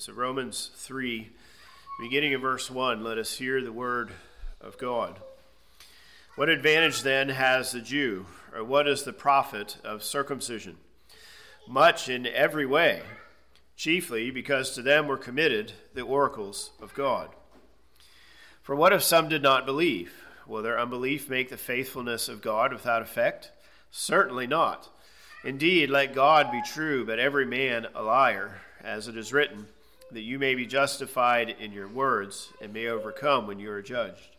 So, Romans 3, beginning in verse 1, let us hear the word of God. What advantage then has the Jew, or what is the profit of circumcision? Much in every way, chiefly because to them were committed the oracles of God. For what if some did not believe? Will their unbelief make the faithfulness of God without effect? Certainly not. Indeed, let God be true, but every man a liar, as it is written that you may be justified in your words and may overcome when you are judged.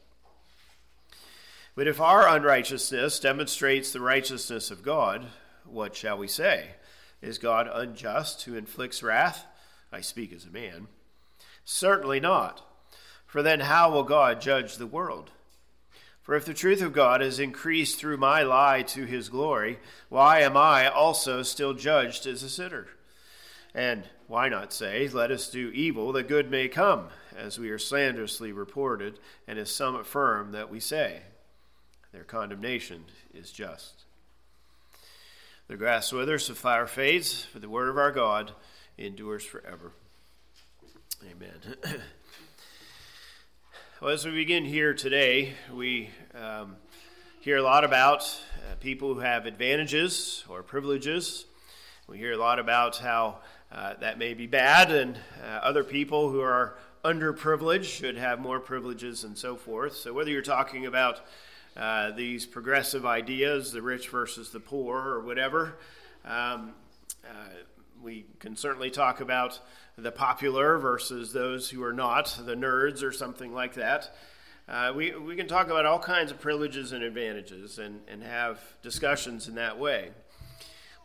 But if our unrighteousness demonstrates the righteousness of God, what shall we say? Is God unjust who inflicts wrath? I speak as a man. Certainly not. For then how will God judge the world? For if the truth of God has increased through my lie to his glory, why am I also still judged as a sinner? And why not say, Let us do evil that good may come, as we are slanderously reported, and as some affirm that we say? Their condemnation is just. The grass withers, the flower fades, but the word of our God endures forever. Amen. well, as we begin here today, we um, hear a lot about uh, people who have advantages or privileges. We hear a lot about how uh, that may be bad, and uh, other people who are underprivileged should have more privileges and so forth. So, whether you're talking about uh, these progressive ideas, the rich versus the poor, or whatever, um, uh, we can certainly talk about the popular versus those who are not, the nerds or something like that. Uh, we, we can talk about all kinds of privileges and advantages and, and have discussions in that way.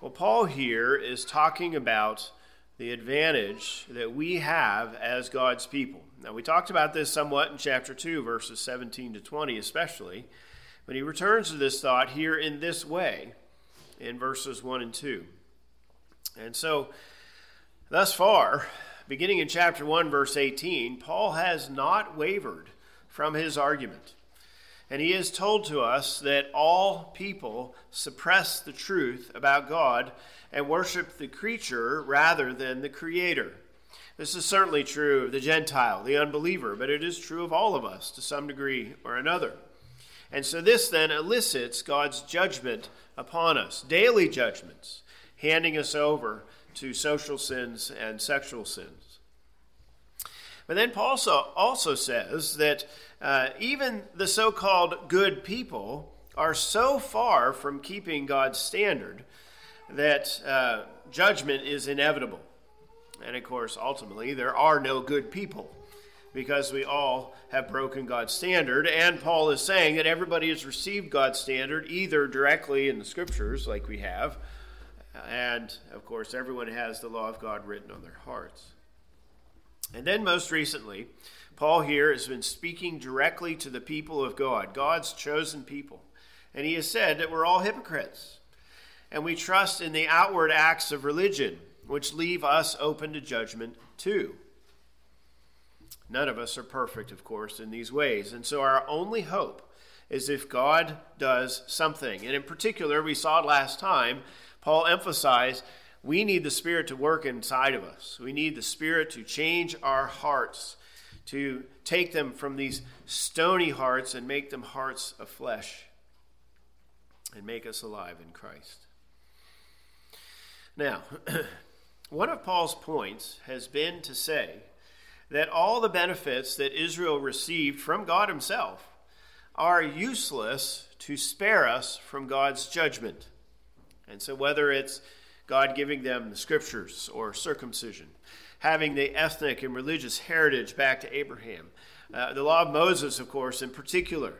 Well, Paul here is talking about the advantage that we have as God's people. Now, we talked about this somewhat in chapter 2, verses 17 to 20, especially, but he returns to this thought here in this way in verses 1 and 2. And so, thus far, beginning in chapter 1, verse 18, Paul has not wavered from his argument. And he has told to us that all people suppress the truth about God and worship the creature rather than the creator. This is certainly true of the Gentile, the unbeliever, but it is true of all of us to some degree or another. And so this then elicits God's judgment upon us, daily judgments, handing us over to social sins and sexual sins. But then Paul also, also says that uh, even the so called good people are so far from keeping God's standard that uh, judgment is inevitable. And of course, ultimately, there are no good people because we all have broken God's standard. And Paul is saying that everybody has received God's standard either directly in the scriptures, like we have, and of course, everyone has the law of God written on their hearts. And then, most recently, Paul here has been speaking directly to the people of God, God's chosen people. And he has said that we're all hypocrites and we trust in the outward acts of religion, which leave us open to judgment too. None of us are perfect, of course, in these ways. And so our only hope is if God does something. And in particular, we saw last time, Paul emphasized we need the Spirit to work inside of us. We need the Spirit to change our hearts, to take them from these stony hearts and make them hearts of flesh, and make us alive in Christ. Now, one of Paul's points has been to say that all the benefits that Israel received from God Himself are useless to spare us from God's judgment. And so, whether it's God giving them the scriptures or circumcision, having the ethnic and religious heritage back to Abraham, uh, the law of Moses, of course, in particular.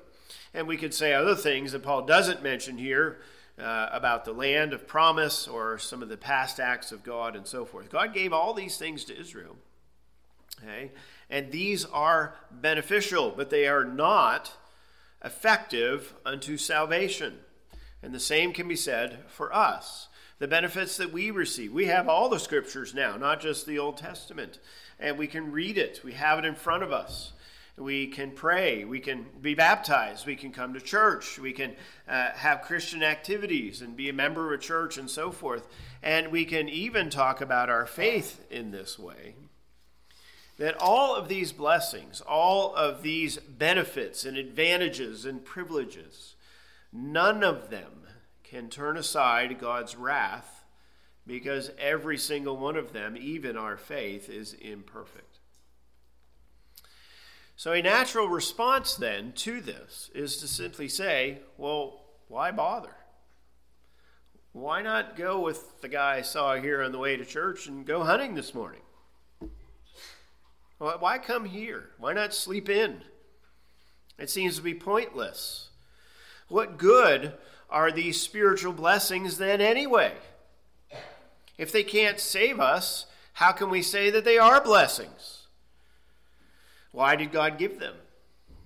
And we could say other things that Paul doesn't mention here, uh, about the land of promise or some of the past acts of God and so forth. God gave all these things to Israel. Okay? And these are beneficial, but they are not effective unto salvation. And the same can be said for us. The benefits that we receive. We have all the scriptures now, not just the Old Testament. And we can read it, we have it in front of us we can pray, we can be baptized, we can come to church, we can uh, have Christian activities and be a member of a church and so forth. And we can even talk about our faith in this way. that all of these blessings, all of these benefits and advantages and privileges, none of them can turn aside God's wrath because every single one of them, even our faith, is imperfect. So, a natural response then to this is to simply say, well, why bother? Why not go with the guy I saw here on the way to church and go hunting this morning? Why come here? Why not sleep in? It seems to be pointless. What good are these spiritual blessings then, anyway? If they can't save us, how can we say that they are blessings? Why did God give them?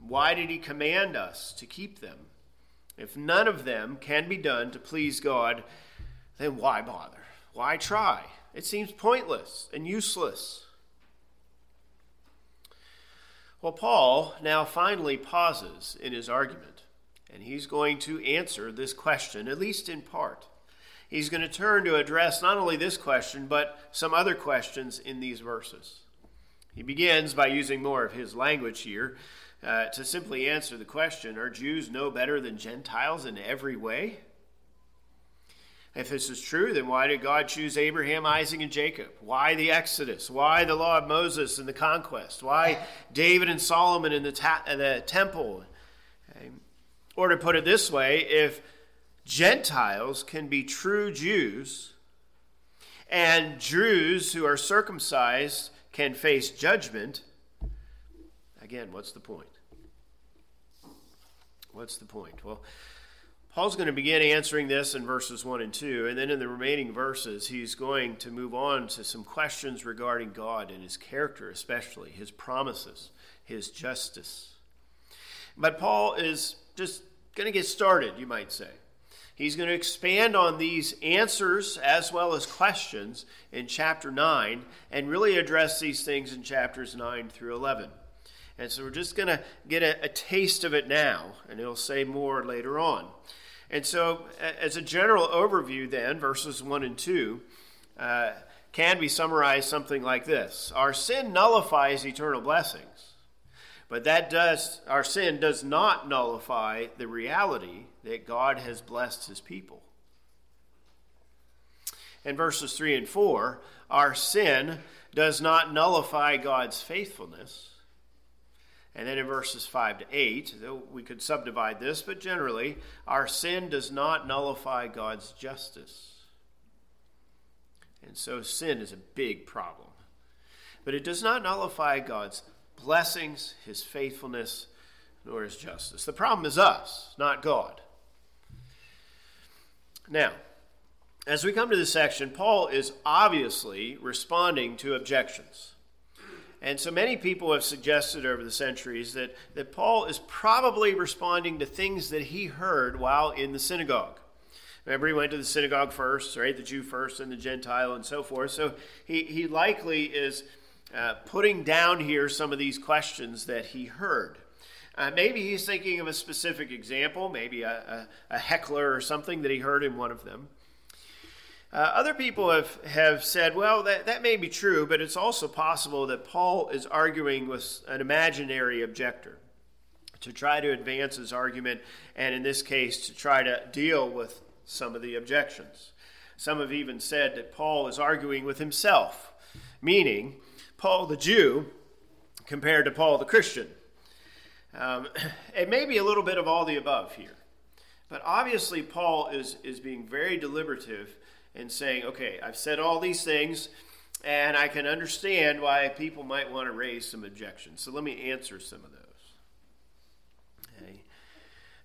Why did He command us to keep them? If none of them can be done to please God, then why bother? Why try? It seems pointless and useless. Well, Paul now finally pauses in his argument, and he's going to answer this question, at least in part. He's going to turn to address not only this question, but some other questions in these verses. He begins by using more of his language here uh, to simply answer the question Are Jews no better than Gentiles in every way? If this is true, then why did God choose Abraham, Isaac, and Jacob? Why the Exodus? Why the law of Moses and the conquest? Why David and Solomon in the, ta- the temple? Or to put it this way, if Gentiles can be true Jews, and Jews who are circumcised can face judgment, again, what's the point? What's the point? Well, Paul's going to begin answering this in verses 1 and 2, and then in the remaining verses, he's going to move on to some questions regarding God and his character, especially his promises, his justice. But Paul is just going to get started, you might say. He's going to expand on these answers as well as questions in chapter 9 and really address these things in chapters 9 through 11. And so we're just going to get a, a, taste of it now, and he'll say more later on. And so, as a general overview, then, verses 1 and 2 uh, can be summarized something like this Our sin nullifies eternal blessings, but that does, our sin does not nullify the reality that God has blessed his people. In verses 3 and 4, our sin does not nullify God's faithfulness and then in verses 5 to 8, though we could subdivide this, but generally, our sin does not nullify God's justice. And so sin is a big problem. But it does not nullify God's blessings, his faithfulness, nor his justice. The problem is us, not God. Now, as we come to this section, Paul is obviously responding to objections. And so many people have suggested over the centuries that, that Paul is probably responding to things that he heard while in the synagogue. Remember, he went to the synagogue first, right? The Jew first and the Gentile and so forth. So he, he likely is uh, putting down here some of these questions that he heard. Uh, maybe he's thinking of a specific example, maybe a, a, a heckler or something that he heard in one of them. Uh, other people have, have said, well, that, that may be true, but it's also possible that Paul is arguing with an imaginary objector to try to advance his argument, and in this case, to try to deal with some of the objections. Some have even said that Paul is arguing with himself, meaning Paul the Jew compared to Paul the Christian. Um, it may be a little bit of all the above here, but obviously, Paul is, is being very deliberative and saying, okay, I've said all these things, and I can understand why people might want to raise some objections. So let me answer some of those. Okay.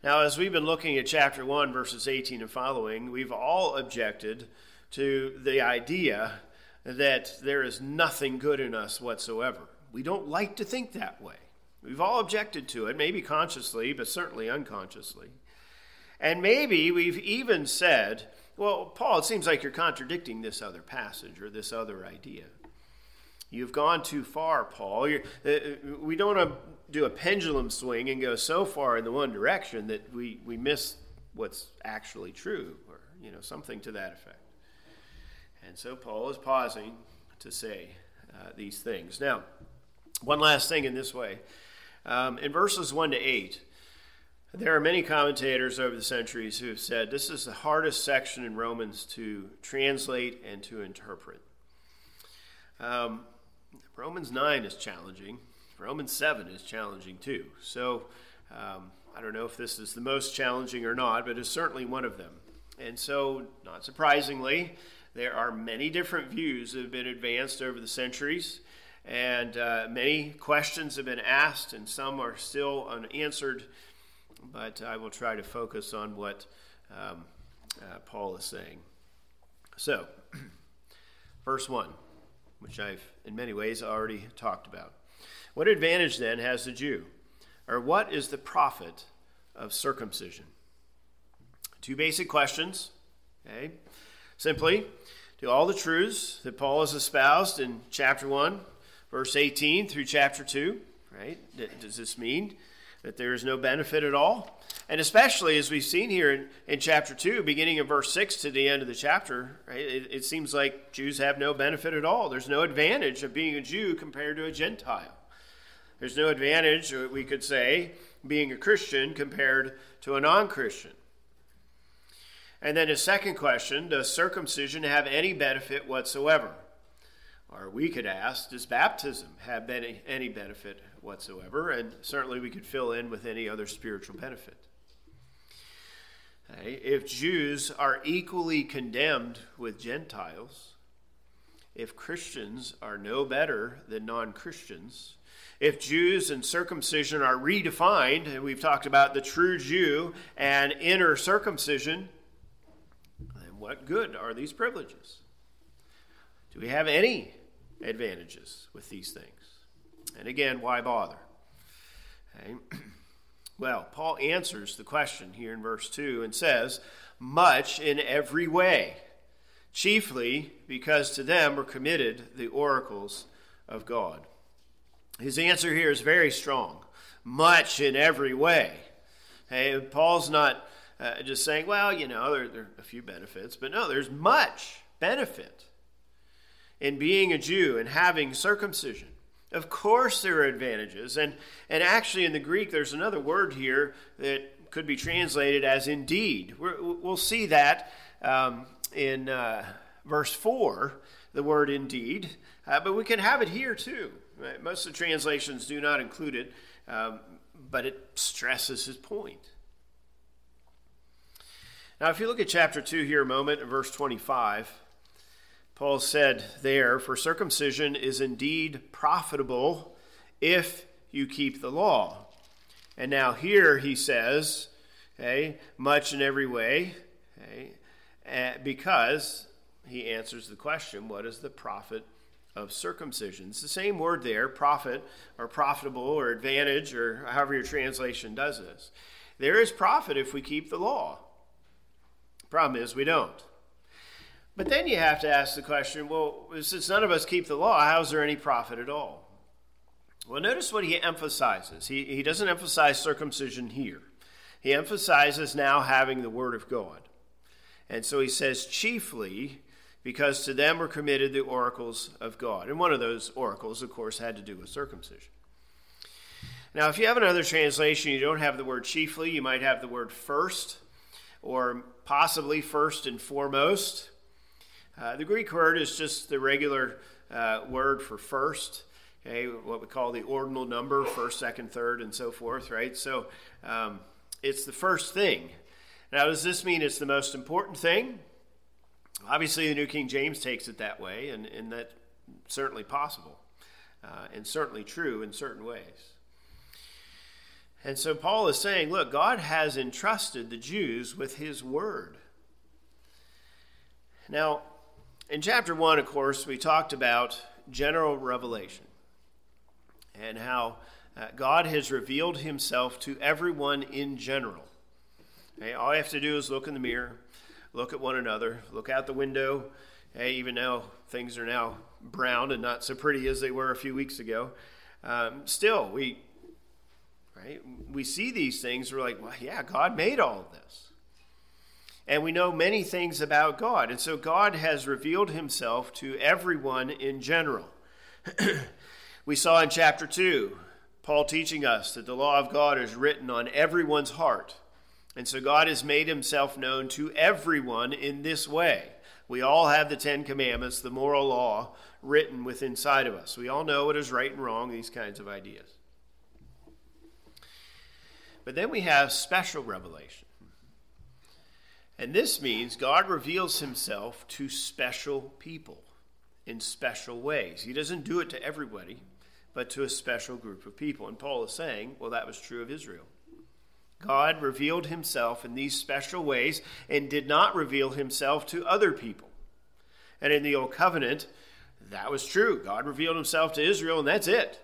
Now, as we've been looking at chapter 1, verses 18 and following, we've all objected to the idea that there is nothing good in us whatsoever. We don't like to think that way. We've all objected to it, maybe consciously, but certainly unconsciously. And maybe we've even said, well, Paul, it seems like you're contradicting this other passage or this other idea. You've gone too far, Paul. Uh, uh, we don't want to do a pendulum swing and go so far in the one direction that we, we miss what's actually true, or you know something to that effect. And so Paul is pausing to say uh, these things. Now, One last thing in this way. Um, in verses 1 to 8, there are many commentators over the centuries who have said this is the hardest section in Romans to translate and to interpret. Um, Romans 9 is challenging. Romans 7 is challenging too. So um, I don't know if this is the most challenging or not, but it's certainly one of them. And so, not surprisingly, there are many different views that have been advanced over the centuries. And uh, many questions have been asked, and some are still unanswered. But I will try to focus on what um, uh, Paul is saying. So, verse 1, which I've in many ways already talked about. What advantage then has the Jew? Or what is the profit of circumcision? Two basic questions. Okay. Simply, to all the truths that Paul has espoused in chapter 1 verse 18 through chapter 2, right? Does this mean that there is no benefit at all? And especially as we've seen here in, in chapter 2, beginning in verse 6 to the end of the chapter, right? It, it seems like Jews have no benefit at all. There's no advantage of being a Jew compared to a Gentile. There's no advantage, we could say, being a Christian compared to a non Christian. And then a second question Does circumcision have any benefit whatsoever? Or we could ask, does baptism have any, any benefit whatsoever? And certainly we could fill in with any other spiritual benefit. Okay, if Jews are equally condemned with Gentiles, if Christians are no better than non Christians, if Jews and circumcision are redefined, and we've talked about the true Jew and inner circumcision, what good are these privileges? Do we have any advantages with these things? And again, why bother? Okay. Well, Paul answers the question here in verse 2 and says, Much in every way, chiefly because to them were committed the oracles of God. His answer here is very strong. Much in every way. Hey, Paul's not uh, just saying, well, you know, there, there are a few benefits, but no, there's much benefit in being a Jew and having circumcision. Of course, there are advantages. And, and actually, in the Greek, there's another word here that could be translated as indeed. we will see that um, in uh, verse 4, the word indeed. Uh, but we can have it here too. Right? Most of the translations do not include it, um, but it stresses his point. Now, if you look at chapter 2 here a moment, verse 25, Paul said there, For circumcision is indeed profitable if you keep the law. And now here he says, okay, much in every way, okay, eh, because he answers the question, what is the profit of circumcision? It's the same word there, profit or profitable or advantage or however your translation does this. There is profit if we keep the law. Problem is, we don't. But then you have to ask the question well, since none of us keep the law, how is there any profit at all? Well, notice what he emphasizes. He, he doesn't emphasize circumcision here, he emphasizes now having the Word of God. And so he says, chiefly because to them were committed the oracles of God. And one of those oracles, of course, had to do with circumcision. Now, if you have another translation, you don't have the word chiefly, you might have the word first, or possibly first and foremost. Uh, the Greek word is just the regular uh, word for first, okay, what we call the ordinal number, first, second, third, and so forth, right? So um, it's the first thing. Now, does this mean it's the most important thing? Obviously, the New King James takes it that way, and, and that's certainly possible, uh, and certainly true in certain ways. And so Paul is saying, look, God has entrusted the Jews with his word. Now, in chapter 1, of course, we talked about general revelation and how uh, God has revealed himself to everyone in general. Okay, all you have to do is look in the mirror, look at one another, look out the window. Hey, even though things are now brown and not so pretty as they were a few weeks ago, um, still we right we see these things. We're like, well, yeah, God made all of this and we know many things about God. And so God has revealed himself to everyone in general. We saw in chapter 2, Paul teaching us that the law of God is written on everyone's heart. And so God has made himself known to everyone in this way. We all have the Ten Commandments, the moral law, written within inside of us. We all know what is right and wrong, these kinds of ideas. But then we have special revelation. And this means God reveals himself to special people in special ways. He doesn't do it to everybody, but to a special group of people. And Paul is saying, well, that was true of Israel. God revealed himself in these special ways and did not reveal himself to other people. And in the Old Covenant, that was true. God revealed himself to Israel, and that's it.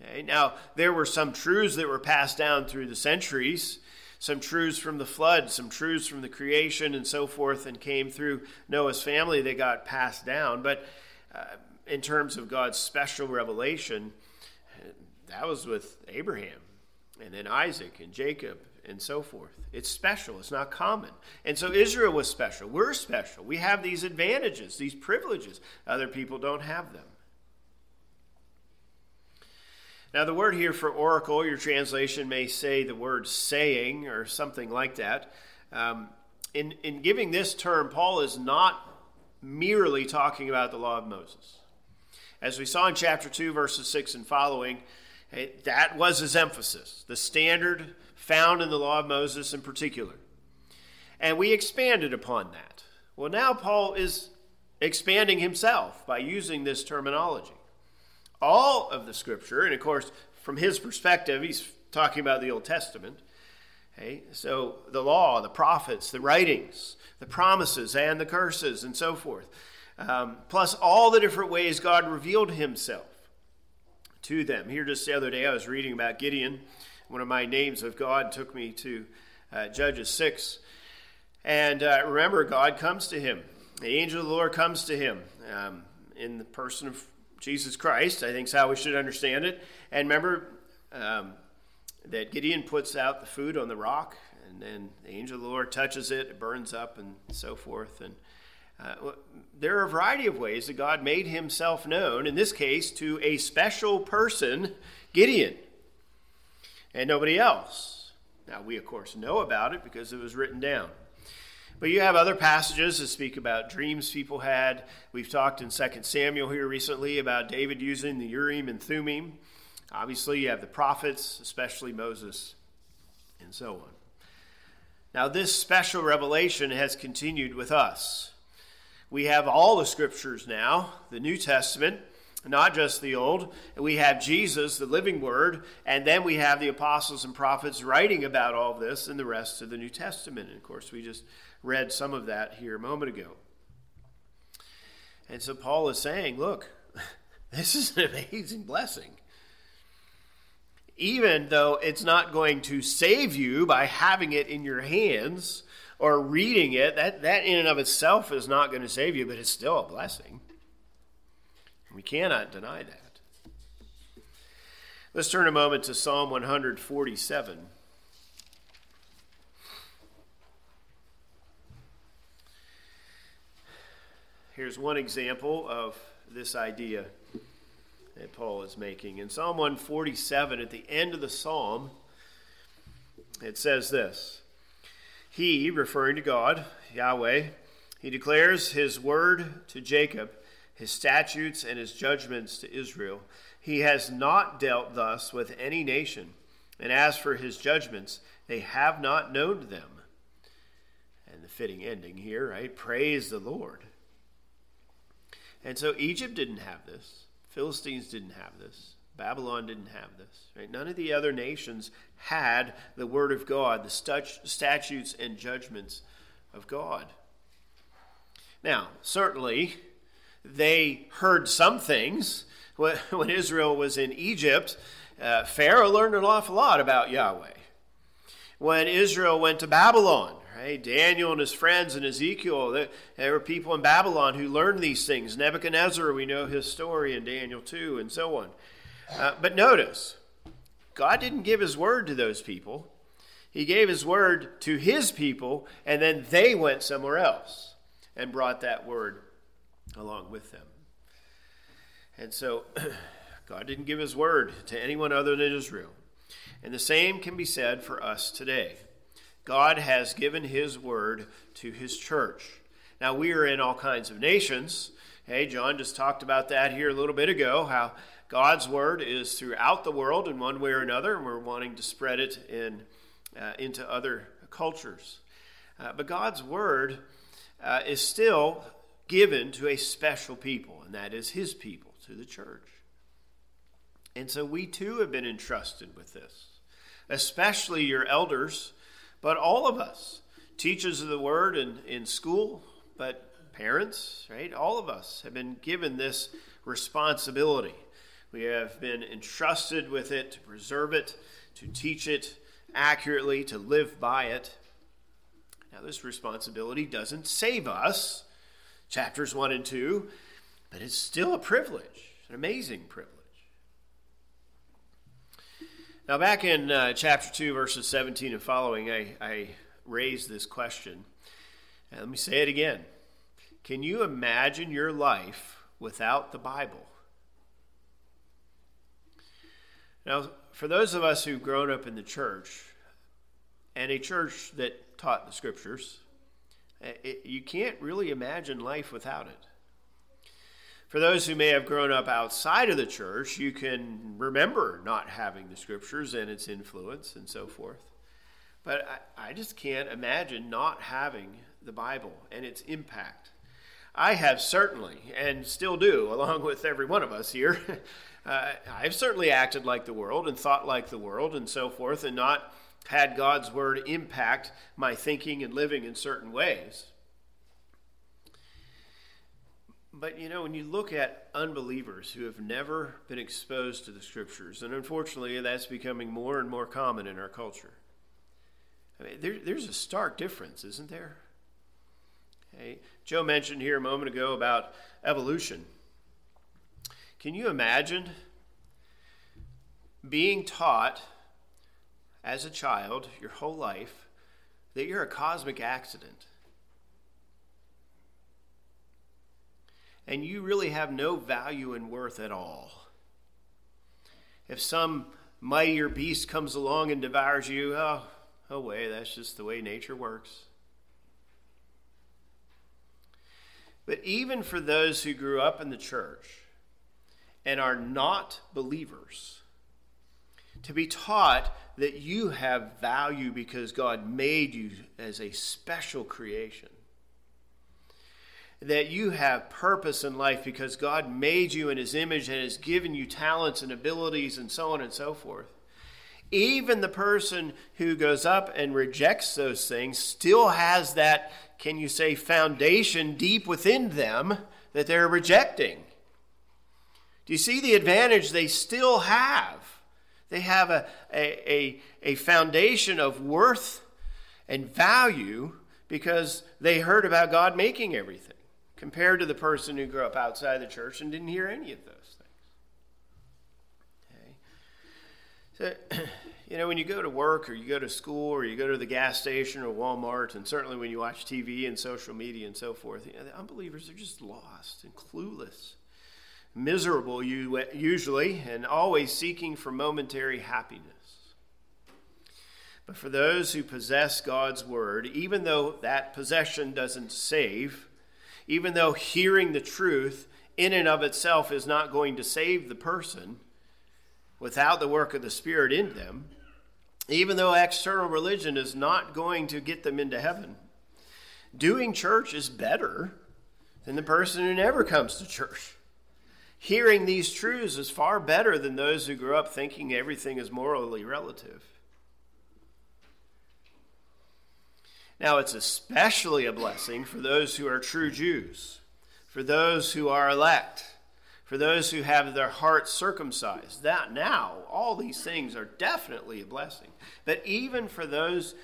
Okay? Now, there were some truths that were passed down through the centuries, some truths from the flood, some truths from the creation, and so forth, and came through Noah's family that got passed down. But uh, in terms of God's special revelation, that was with Abraham, and then Isaac, and Jacob, and so forth. It's special, it's not common. And so Israel was special. We're special. We have these advantages, these privileges. Other people don't have them. Now, the word here for oracle, your translation may say the word saying or something like that. Um, in, in giving this term, Paul is not merely talking about the law of Moses. As we saw in chapter 2, verses 6 and following, eh, that was his emphasis, the standard found in the law of Moses in particular. And we expanded upon that. Well, now Paul is expanding himself by using this terminology all of the scripture, and of course, from his perspective, he's talking about the Old Testament. Okay? So the law, the prophets, the writings, the promises, and the curses, and so forth. Um, plus all the different ways God revealed himself to them. Here, just the other day, I was reading about Gideon. One of my names of God took me to uh, Judges 6. And uh, remember, God comes to him. The angel of the Lord comes to him um, in the person of Jesus Christ, I think is how we should understand it. And remember um, that Gideon puts out the food on the rock, and then the angel of the Lord touches it, it burns up, and so forth. And uh, there are a variety of ways that God made himself known, in this case, to a special person, Gideon, and nobody else. Now, we, of course, know about it because it was written down. But you have other passages that speak about dreams people had. We've talked in 2 Samuel here recently about David using the Urim and Thummim. Obviously, you have the prophets, especially Moses, and so on. Now, this special revelation has continued with us. We have all the scriptures now, the New Testament, not just the Old. We have Jesus, the living Word, and then we have the apostles and prophets writing about all this in the rest of the New Testament. And of course, we just read some of that here a moment ago. And so Paul is saying, look, this is an amazing blessing. Even though it's not going to save you by having it in your hands or reading it, that, that in and of itself is not going to save you, but it's still a blessing. We cannot deny that. Let's turn a moment to Psalm 147. Here's one example of this idea that Paul is making. In Psalm 147, at the end of the psalm, it says this He, referring to God, Yahweh, he declares his word to Jacob, his statutes and his judgments to Israel. He has not dealt thus with any nation, and as for his judgments, they have not known them. And the fitting ending here, right? Praise the Lord. And so Egypt didn't have this. Philistines didn't have this. Babylon didn't have this. Right? None of the other nations had the word of God, the statutes and judgments of God. Now, certainly, they heard some things. When Israel was in Egypt, uh, Pharaoh learned an awful lot about Yahweh. When Israel went to Babylon, Right? Daniel and his friends and Ezekiel, there were people in Babylon who learned these things. Nebuchadnezzar, we know his story in Daniel 2, and so on. Uh, but notice, God didn't give his word to those people. He gave his word to his people, and then they went somewhere else and brought that word along with them. And so God didn't give his word to anyone other than Israel. And the same can be said for us today. God has given his word to his church. Now, we are in all kinds of nations. Hey, John just talked about that here a little bit ago, how God's word is throughout the world in one way or another, and we're wanting to spread it in, uh, into other cultures. Uh, but God's word uh, is still given to a special people, and that is his people, to the church. And so we too have been entrusted with this, especially your elders, but all of us, teachers of the word in, in school, but parents, right? All of us have been given this responsibility. We have been entrusted with it to preserve it, to teach it accurately, to live by it. Now, this responsibility doesn't save us, chapters 1 and 2, but it's still a privilege, an amazing privilege. Now, back in uh, chapter 2, verses 17 and following, I, I raised this question. And let me say it again. Can you imagine your life without the Bible? Now, for those of us who've grown up in the church, and a church that taught the scriptures, it, you can't really imagine life without it. For those who may have grown up outside of the church, you can remember not having the scriptures and its influence and so forth. But I, I just can't imagine not having the Bible and its impact. I have certainly, and still do, along with every one of us here, uh, I've certainly acted like the world and thought like the world and so forth, and not had God's word impact my thinking and living in certain ways. But you know, when you look at unbelievers who have never been exposed to the scriptures, and unfortunately that's becoming more and more common in our culture, I mean, there, there's a stark difference, isn't there? Okay. Joe mentioned here a moment ago about evolution. Can you imagine being taught as a child your whole life that you're a cosmic accident? And you really have no value and worth at all. If some mightier beast comes along and devours you, oh, oh that's just the way nature works. But even for those who grew up in the church and are not believers, to be taught that you have value because God made you as a special creation that you have purpose in life because God made you in His image and has given you talents and abilities and so on and so forth. Even the person who goes up and rejects those things still has that, can you say, foundation deep within them that they're rejecting. Do you see the advantage they still have? They have a, a, a, a foundation of worth and value because they heard about God making everything compared to the person who grew up outside the church and didn't hear any of those things. Okay? So, you know, when you go to work or you go to school or you go to the gas station or Walmart, and certainly when you watch TV and social media and so forth, you know, the unbelievers are just lost and clueless, miserable usually, and always seeking for momentary happiness. But for those who possess God's word, even though that possession doesn't save, even though hearing the truth in and of itself is not going to save the person without the work of the Spirit in them, even though external religion is not going to get them into heaven, doing church is better than the person who never comes to church. Hearing these truths is far better than those who grew up thinking everything is morally relative. Now, it's especially a blessing for those who are true Jews, for those who are elect, for those who have their hearts circumcised. That now, all these things are definitely a blessing. But even for those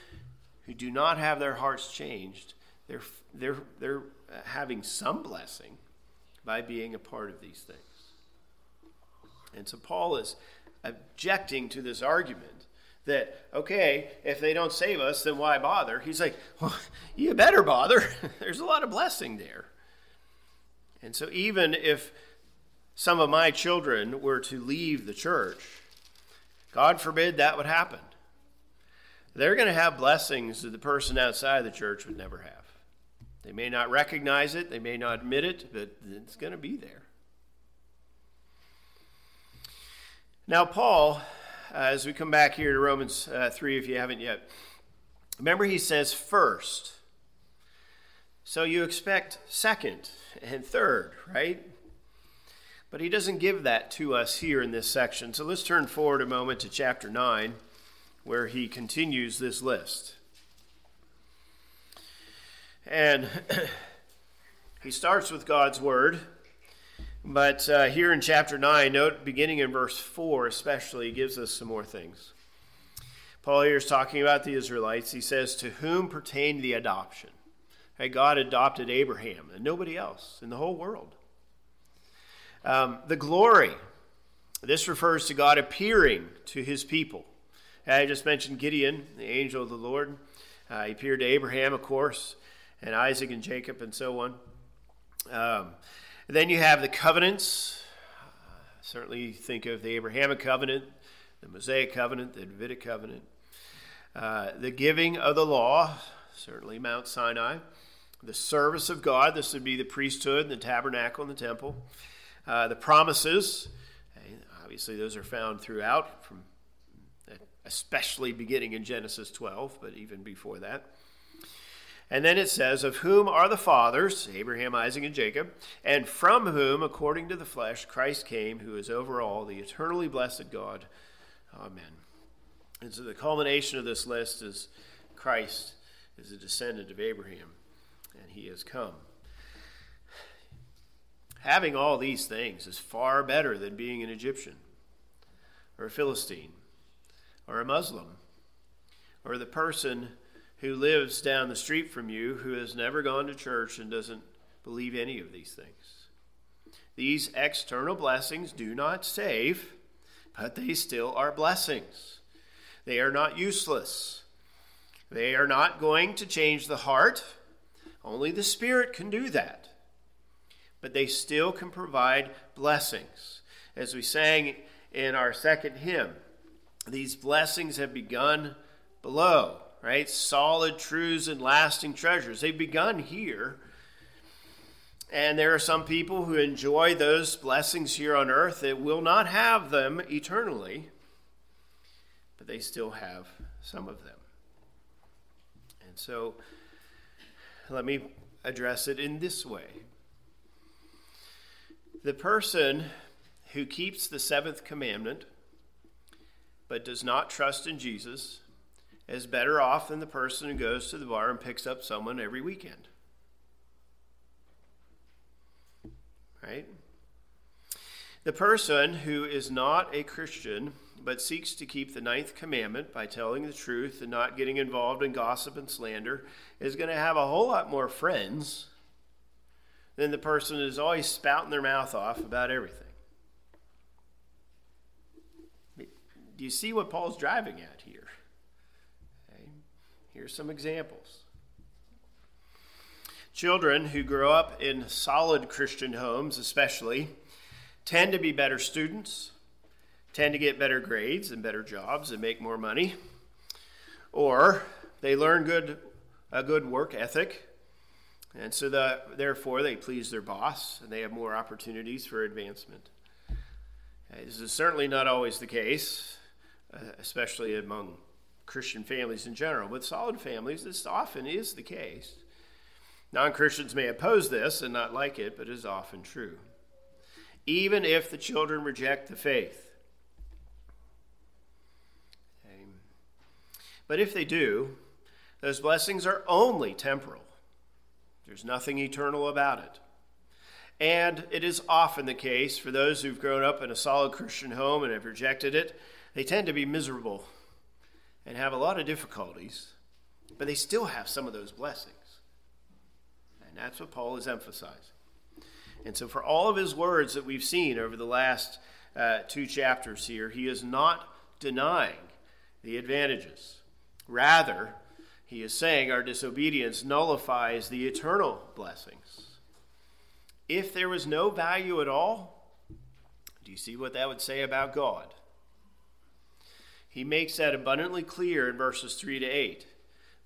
who do not have their hearts changed, they're, they're, they're having some blessing by being a part of these things. And so Paul is objecting to this argument that, okay, if they don't save us, then why bother? He's like, well, you better bother. There's a lot of blessing there. And so, even if some of my children were to leave the church, God forbid that would happen. They're going to have blessings that the person outside the church would never have. They may not recognize it, they may not admit it, but it's going to be there. Now, Paul, uh, as we come back here to Romans uh, 3, if you haven't yet, remember he says first. So you expect second and third, right? But he doesn't give that to us here in this section. So let's turn forward a moment to chapter 9, where he continues this list. And he starts with God's word. But uh, here in chapter 9, note beginning in verse 4 especially, gives us some more things. Paul here is talking about the Israelites. He says, To whom pertained the adoption? Hey, God adopted Abraham and nobody else in the whole world. Um, the glory. This refers to God appearing to his people. I just mentioned Gideon, the angel of the Lord. Uh, he appeared to Abraham, of course, and Isaac and Jacob, and so on. Um, then you have the covenants. Certainly think of the Abrahamic covenant, the Mosaic covenant, the Davidic covenant. Uh, the giving of the law, certainly Mount Sinai. The service of God, this would be the priesthood, and the tabernacle, and the temple. Uh, the promises, obviously, those are found throughout, from especially beginning in Genesis 12, but even before that. And then it says, Of whom are the fathers, Abraham, Isaac, and Jacob, and from whom, according to the flesh, Christ came, who is over all, the eternally blessed God. Amen. And so the culmination of this list is Christ is a descendant of Abraham, and he has come. Having all these things is far better than being an Egyptian or a Philistine or a Muslim or the person who lives down the street from you who has never gone to church and doesn't believe any of these things. These external blessings do not save, but they still are blessings. They are not useless. They are not going to change the heart. Only the Spirit can do that but they still can provide blessings. As we sang in our second hymn, these blessings have begun below, right? Solid truths and lasting treasures. They've begun here. And there are some people who enjoy those blessings here on earth that will not have them eternally, but they still have some of them. And so let me address it in this way the person who keeps the seventh commandment but does not trust in Jesus is better off than the person who goes to the bar and picks up someone every weekend. Right? The person who is not a Christian but seeks to keep the ninth commandment by telling the truth and not getting involved in gossip and slander is going to have a whole lot more friends than the person who's always spouting their mouth off about everything. Do you see what Paul's driving at here? Here's some examples. Children who grow up in solid Christian homes, especially, tend to be better students, tend to get better grades and better jobs and make more money, or they learn good a good work ethic and so, the, therefore, they please their boss and they have more opportunities for advancement. This is certainly not always the case, uh, especially among Christian families in general, but solid families, this often is the case. Non Christians may oppose this and not like it, but it is often true. Even if the children reject the faith. Okay. But if they do, those blessings are only temporal. There's nothing eternal about it. And it is often the case for those who've grown up in a solid Christian home and have rejected it, they tend to be miserable and have a lot of difficulties, but they still have some of those blessings. And that's what Paul is emphasizing. And so, for all of his words that we've seen over the last uh, two chapters here, he is not denying the advantages. Rather, he is saying our disobedience nullifies the eternal blessings. If there was no value at all, Do you see what that would say about God? He makes that abundantly clear in verses 3 to 8.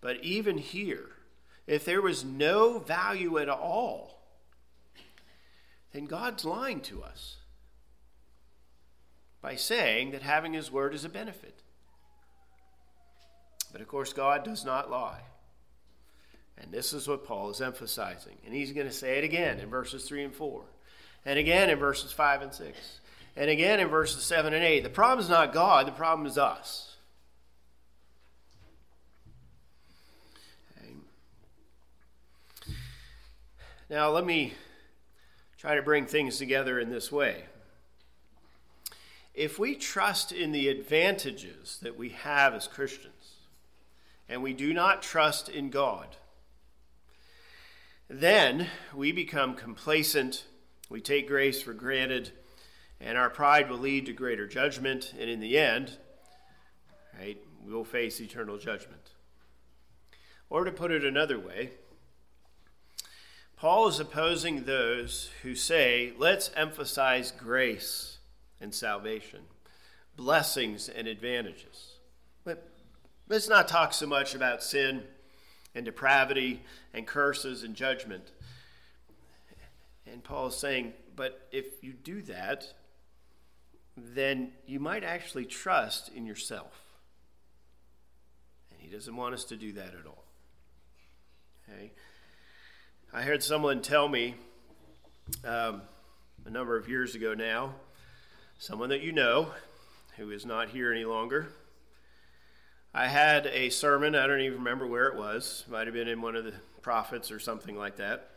But even here, if there was no value at all, then God's lying to us by saying that having His Word is a benefit. But of course, God does not lie. And this is what Paul is emphasizing. And he's going to say it again in verses 3 and 4, and again in verses 5 and 6, and again in verses 7 and 8. The problem is not God, the problem is us. Okay. Now, let me try to bring things together in this way. If we trust in the advantages that we have as Christians, and we do not trust in God, then we become complacent, we take grace for granted, and our pride will lead to greater judgment, and in the end, right, we will face eternal judgment. Or to put it another way, Paul is opposing those who say, let's emphasize grace and salvation, blessings and advantages. But Let's not talk so much about sin and depravity and curses and judgment. And Paul is saying, but if you do that, then you might actually trust in yourself. And he doesn't want us to do that at all. Okay? I heard someone tell me um, a number of years ago now, someone that you know who is not here any longer I had a sermon, I don't even remember where it was, might have been in one of the prophets or something like that.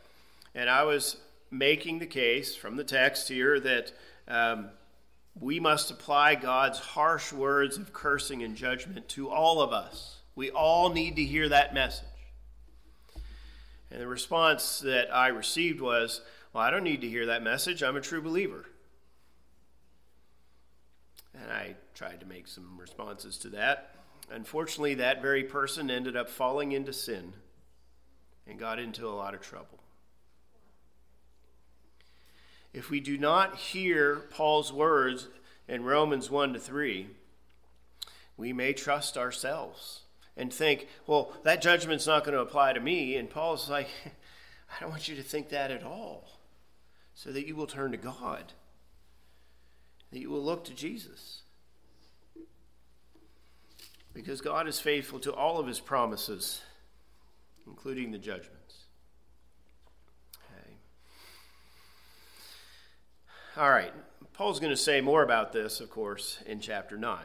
And I was making the case from the text here that um, we must apply God's harsh words of cursing and judgment to all of us. We all need to hear that message. And the response that I received was, Well, I don't need to hear that message. I'm a true believer. And I tried to make some responses to that. Unfortunately, that very person ended up falling into sin and got into a lot of trouble. If we do not hear Paul's words in Romans 1 to 3, we may trust ourselves and think, well, that judgment's not going to apply to me. And Paul's like, I don't want you to think that at all, so that you will turn to God, that you will look to Jesus because God is faithful to all of his promises, including the judgments. Okay. All right. Paul's going to say more about this, of course, in chapter 9.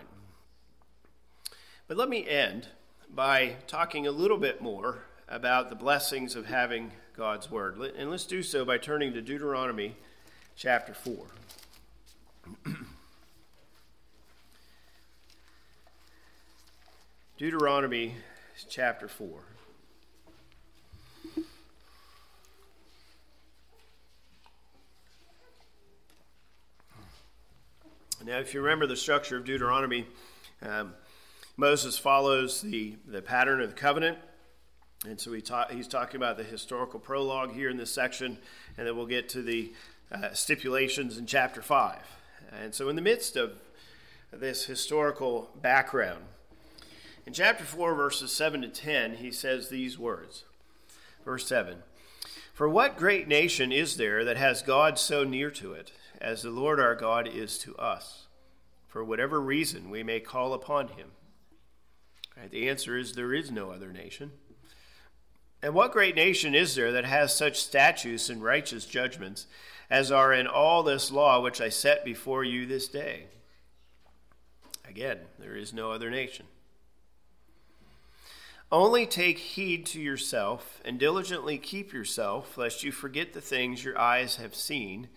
But let me end by talking a little bit more about the blessings of having God's Word. And let's do so by turning to Deuteronomy chapter 4. Deuteronomy chapter 4. Now, if you remember the structure of Deuteronomy, um, Moses follows the, the pattern of the covenant. And so he he's talking about the historical prologue here in this section, and then we'll get to the uh, stipulations in chapter 5. And so, in the midst of this historical background, in chapter 4, verses 7 to 10, he says these words. Verse 7 For what great nation is there that has God so near to it, as the Lord our God is to us? For whatever reason we may call upon him. Right, the answer is there is no other nation. And what great nation is there that has such statutes and righteous judgments as are in all this law which I set before you this day? Again, there is no other nation. Only take heed to yourself and diligently keep yourself, lest you forget the things your eyes have seen,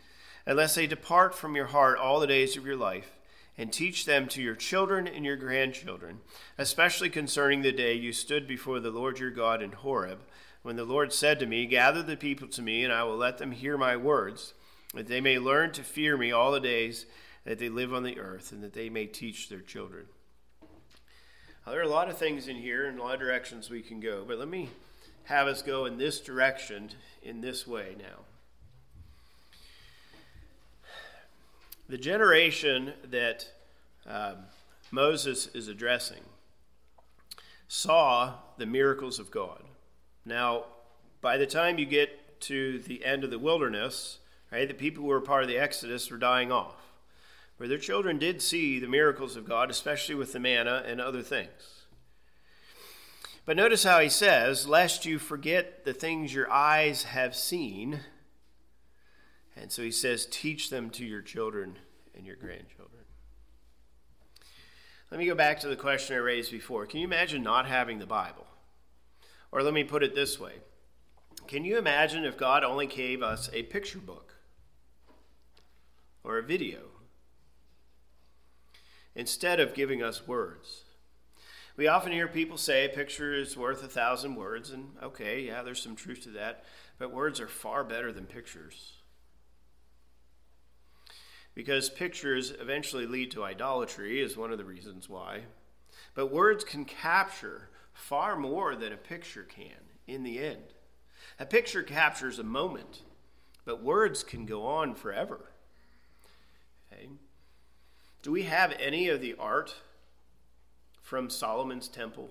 unless they depart from your heart all the days of your life, and teach them to your children and your grandchildren, especially concerning the day you stood before the Lord your God in Horeb, when the Lord said to me, Gather the people to me, and I will let them hear my words, that they may learn to fear me all the days that they live on the earth, and that they may teach their children. Now, there are a lot of things in here and a lot of directions we can go, but let me have us go in this direction in this way now. The generation that um, Moses is addressing saw the miracles of God. Now, by the time you get to the end of the wilderness, right, the people who were part of the Exodus were dying off. Where their children did see the miracles of God, especially with the manna and other things. But notice how he says, Lest you forget the things your eyes have seen. And so he says, Teach them to your children and your grandchildren. Let me go back to the question I raised before. Can you imagine not having the Bible? Or let me put it this way Can you imagine if God only gave us a picture book or a video instead of giving us words? We often hear people say a picture is worth a thousand words, and okay, yeah, there's some truth to that, but words are far better than pictures because pictures eventually lead to idolatry, is one of the reasons why. But words can capture far more than a picture can in the end. A picture captures a moment, but words can go on forever. Okay? Do we have any of the art from Solomon's temple?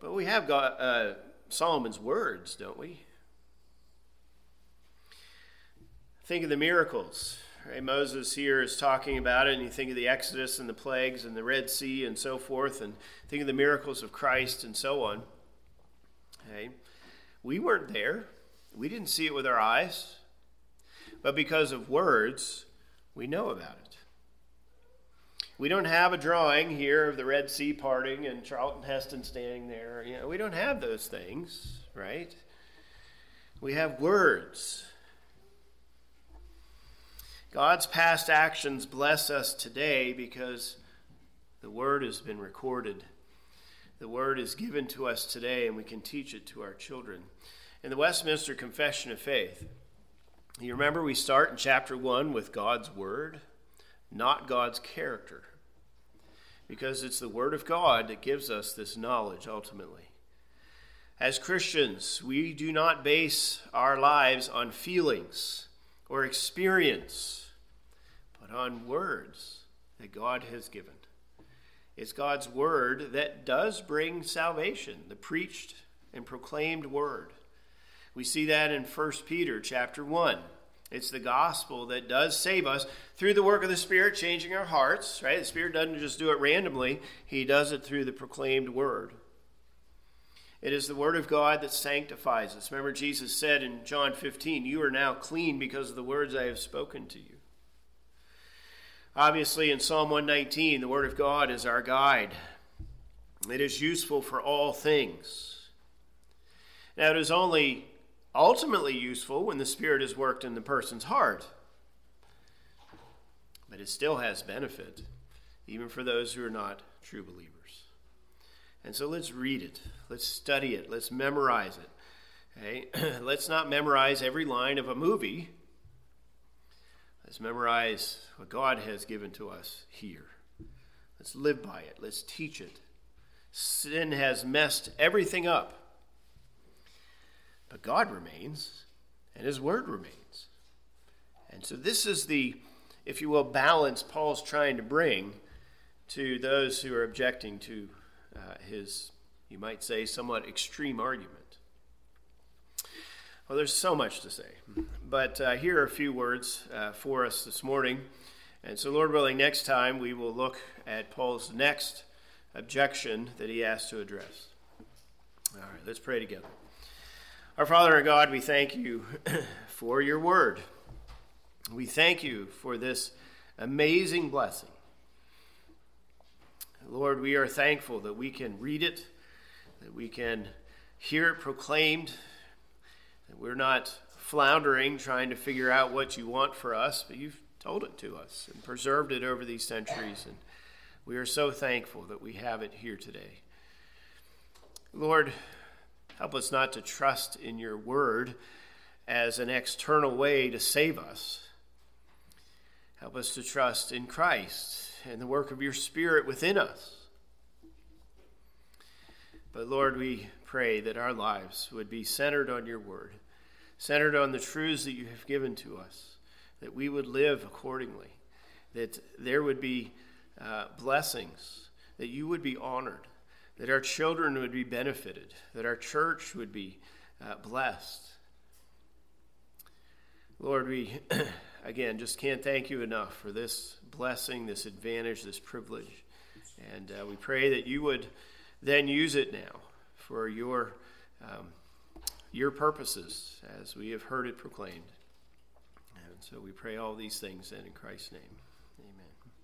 But we have got uh, Solomon's words, don't we? Think of the miracles. Right? Moses here is talking about it, and you think of the Exodus and the plagues and the Red Sea and so forth, and think of the miracles of Christ and so on. Okay? We weren't there, we didn't see it with our eyes, but because of words, we know about it. We don't have a drawing here of the Red Sea parting and Charlton Heston standing there. You know, we don't have those things, right? We have words. God's past actions bless us today because the Word has been recorded. The Word is given to us today, and we can teach it to our children. In the Westminster Confession of Faith, you remember we start in chapter 1 with God's Word, not God's character, because it's the Word of God that gives us this knowledge ultimately. As Christians, we do not base our lives on feelings or experience, but on words that God has given. It's God's word that does bring salvation, the preached and proclaimed word. We see that in 1 Peter chapter 1. It's the gospel that does save us through the work of the Spirit, changing our hearts, right? The Spirit doesn't just do it randomly, He does it through the proclaimed word. It is the Word of God that sanctifies us. Remember, Jesus said in John 15, You are now clean because of the words I have spoken to you. Obviously, in Psalm 119, the Word of God is our guide. It is useful for all things. Now, it is only ultimately useful when the Spirit is worked in the person's heart, but it still has benefit, even for those who are not true believers. And so let's read it. Let's study it. Let's memorize it. Okay? let's not memorize every line of a movie. Let's memorize what God has given to us here. Let's live by it. Let's teach it. Sin has messed everything up. But God remains, and His Word remains. And so, this is the, if you will, balance Paul's trying to bring to those who are objecting to uh, his, you might say, somewhat extreme argument. Well, there's so much to say, but uh, here are a few words uh, for us this morning. And so, Lord willing, next time we will look at Paul's next objection that he has to address. All right, let's pray together. Our Father and God, we thank you for your word. We thank you for this amazing blessing Lord, we are thankful that we can read it, that we can hear it proclaimed, that we're not floundering trying to figure out what you want for us, but you've told it to us and preserved it over these centuries. And we are so thankful that we have it here today. Lord, help us not to trust in your word as an external way to save us. Help us to trust in Christ and the work of your Spirit within us. But Lord, we pray that our lives would be centered on your word, centered on the truths that you have given to us, that we would live accordingly, that there would be uh, blessings, that you would be honored, that our children would be benefited, that our church would be uh, blessed. Lord, we again just can't thank you enough for this blessing, this advantage, this privilege. And uh, we pray that you would then use it now for your, um, your purposes as we have heard it proclaimed. And so we pray all these things then in Christ's name.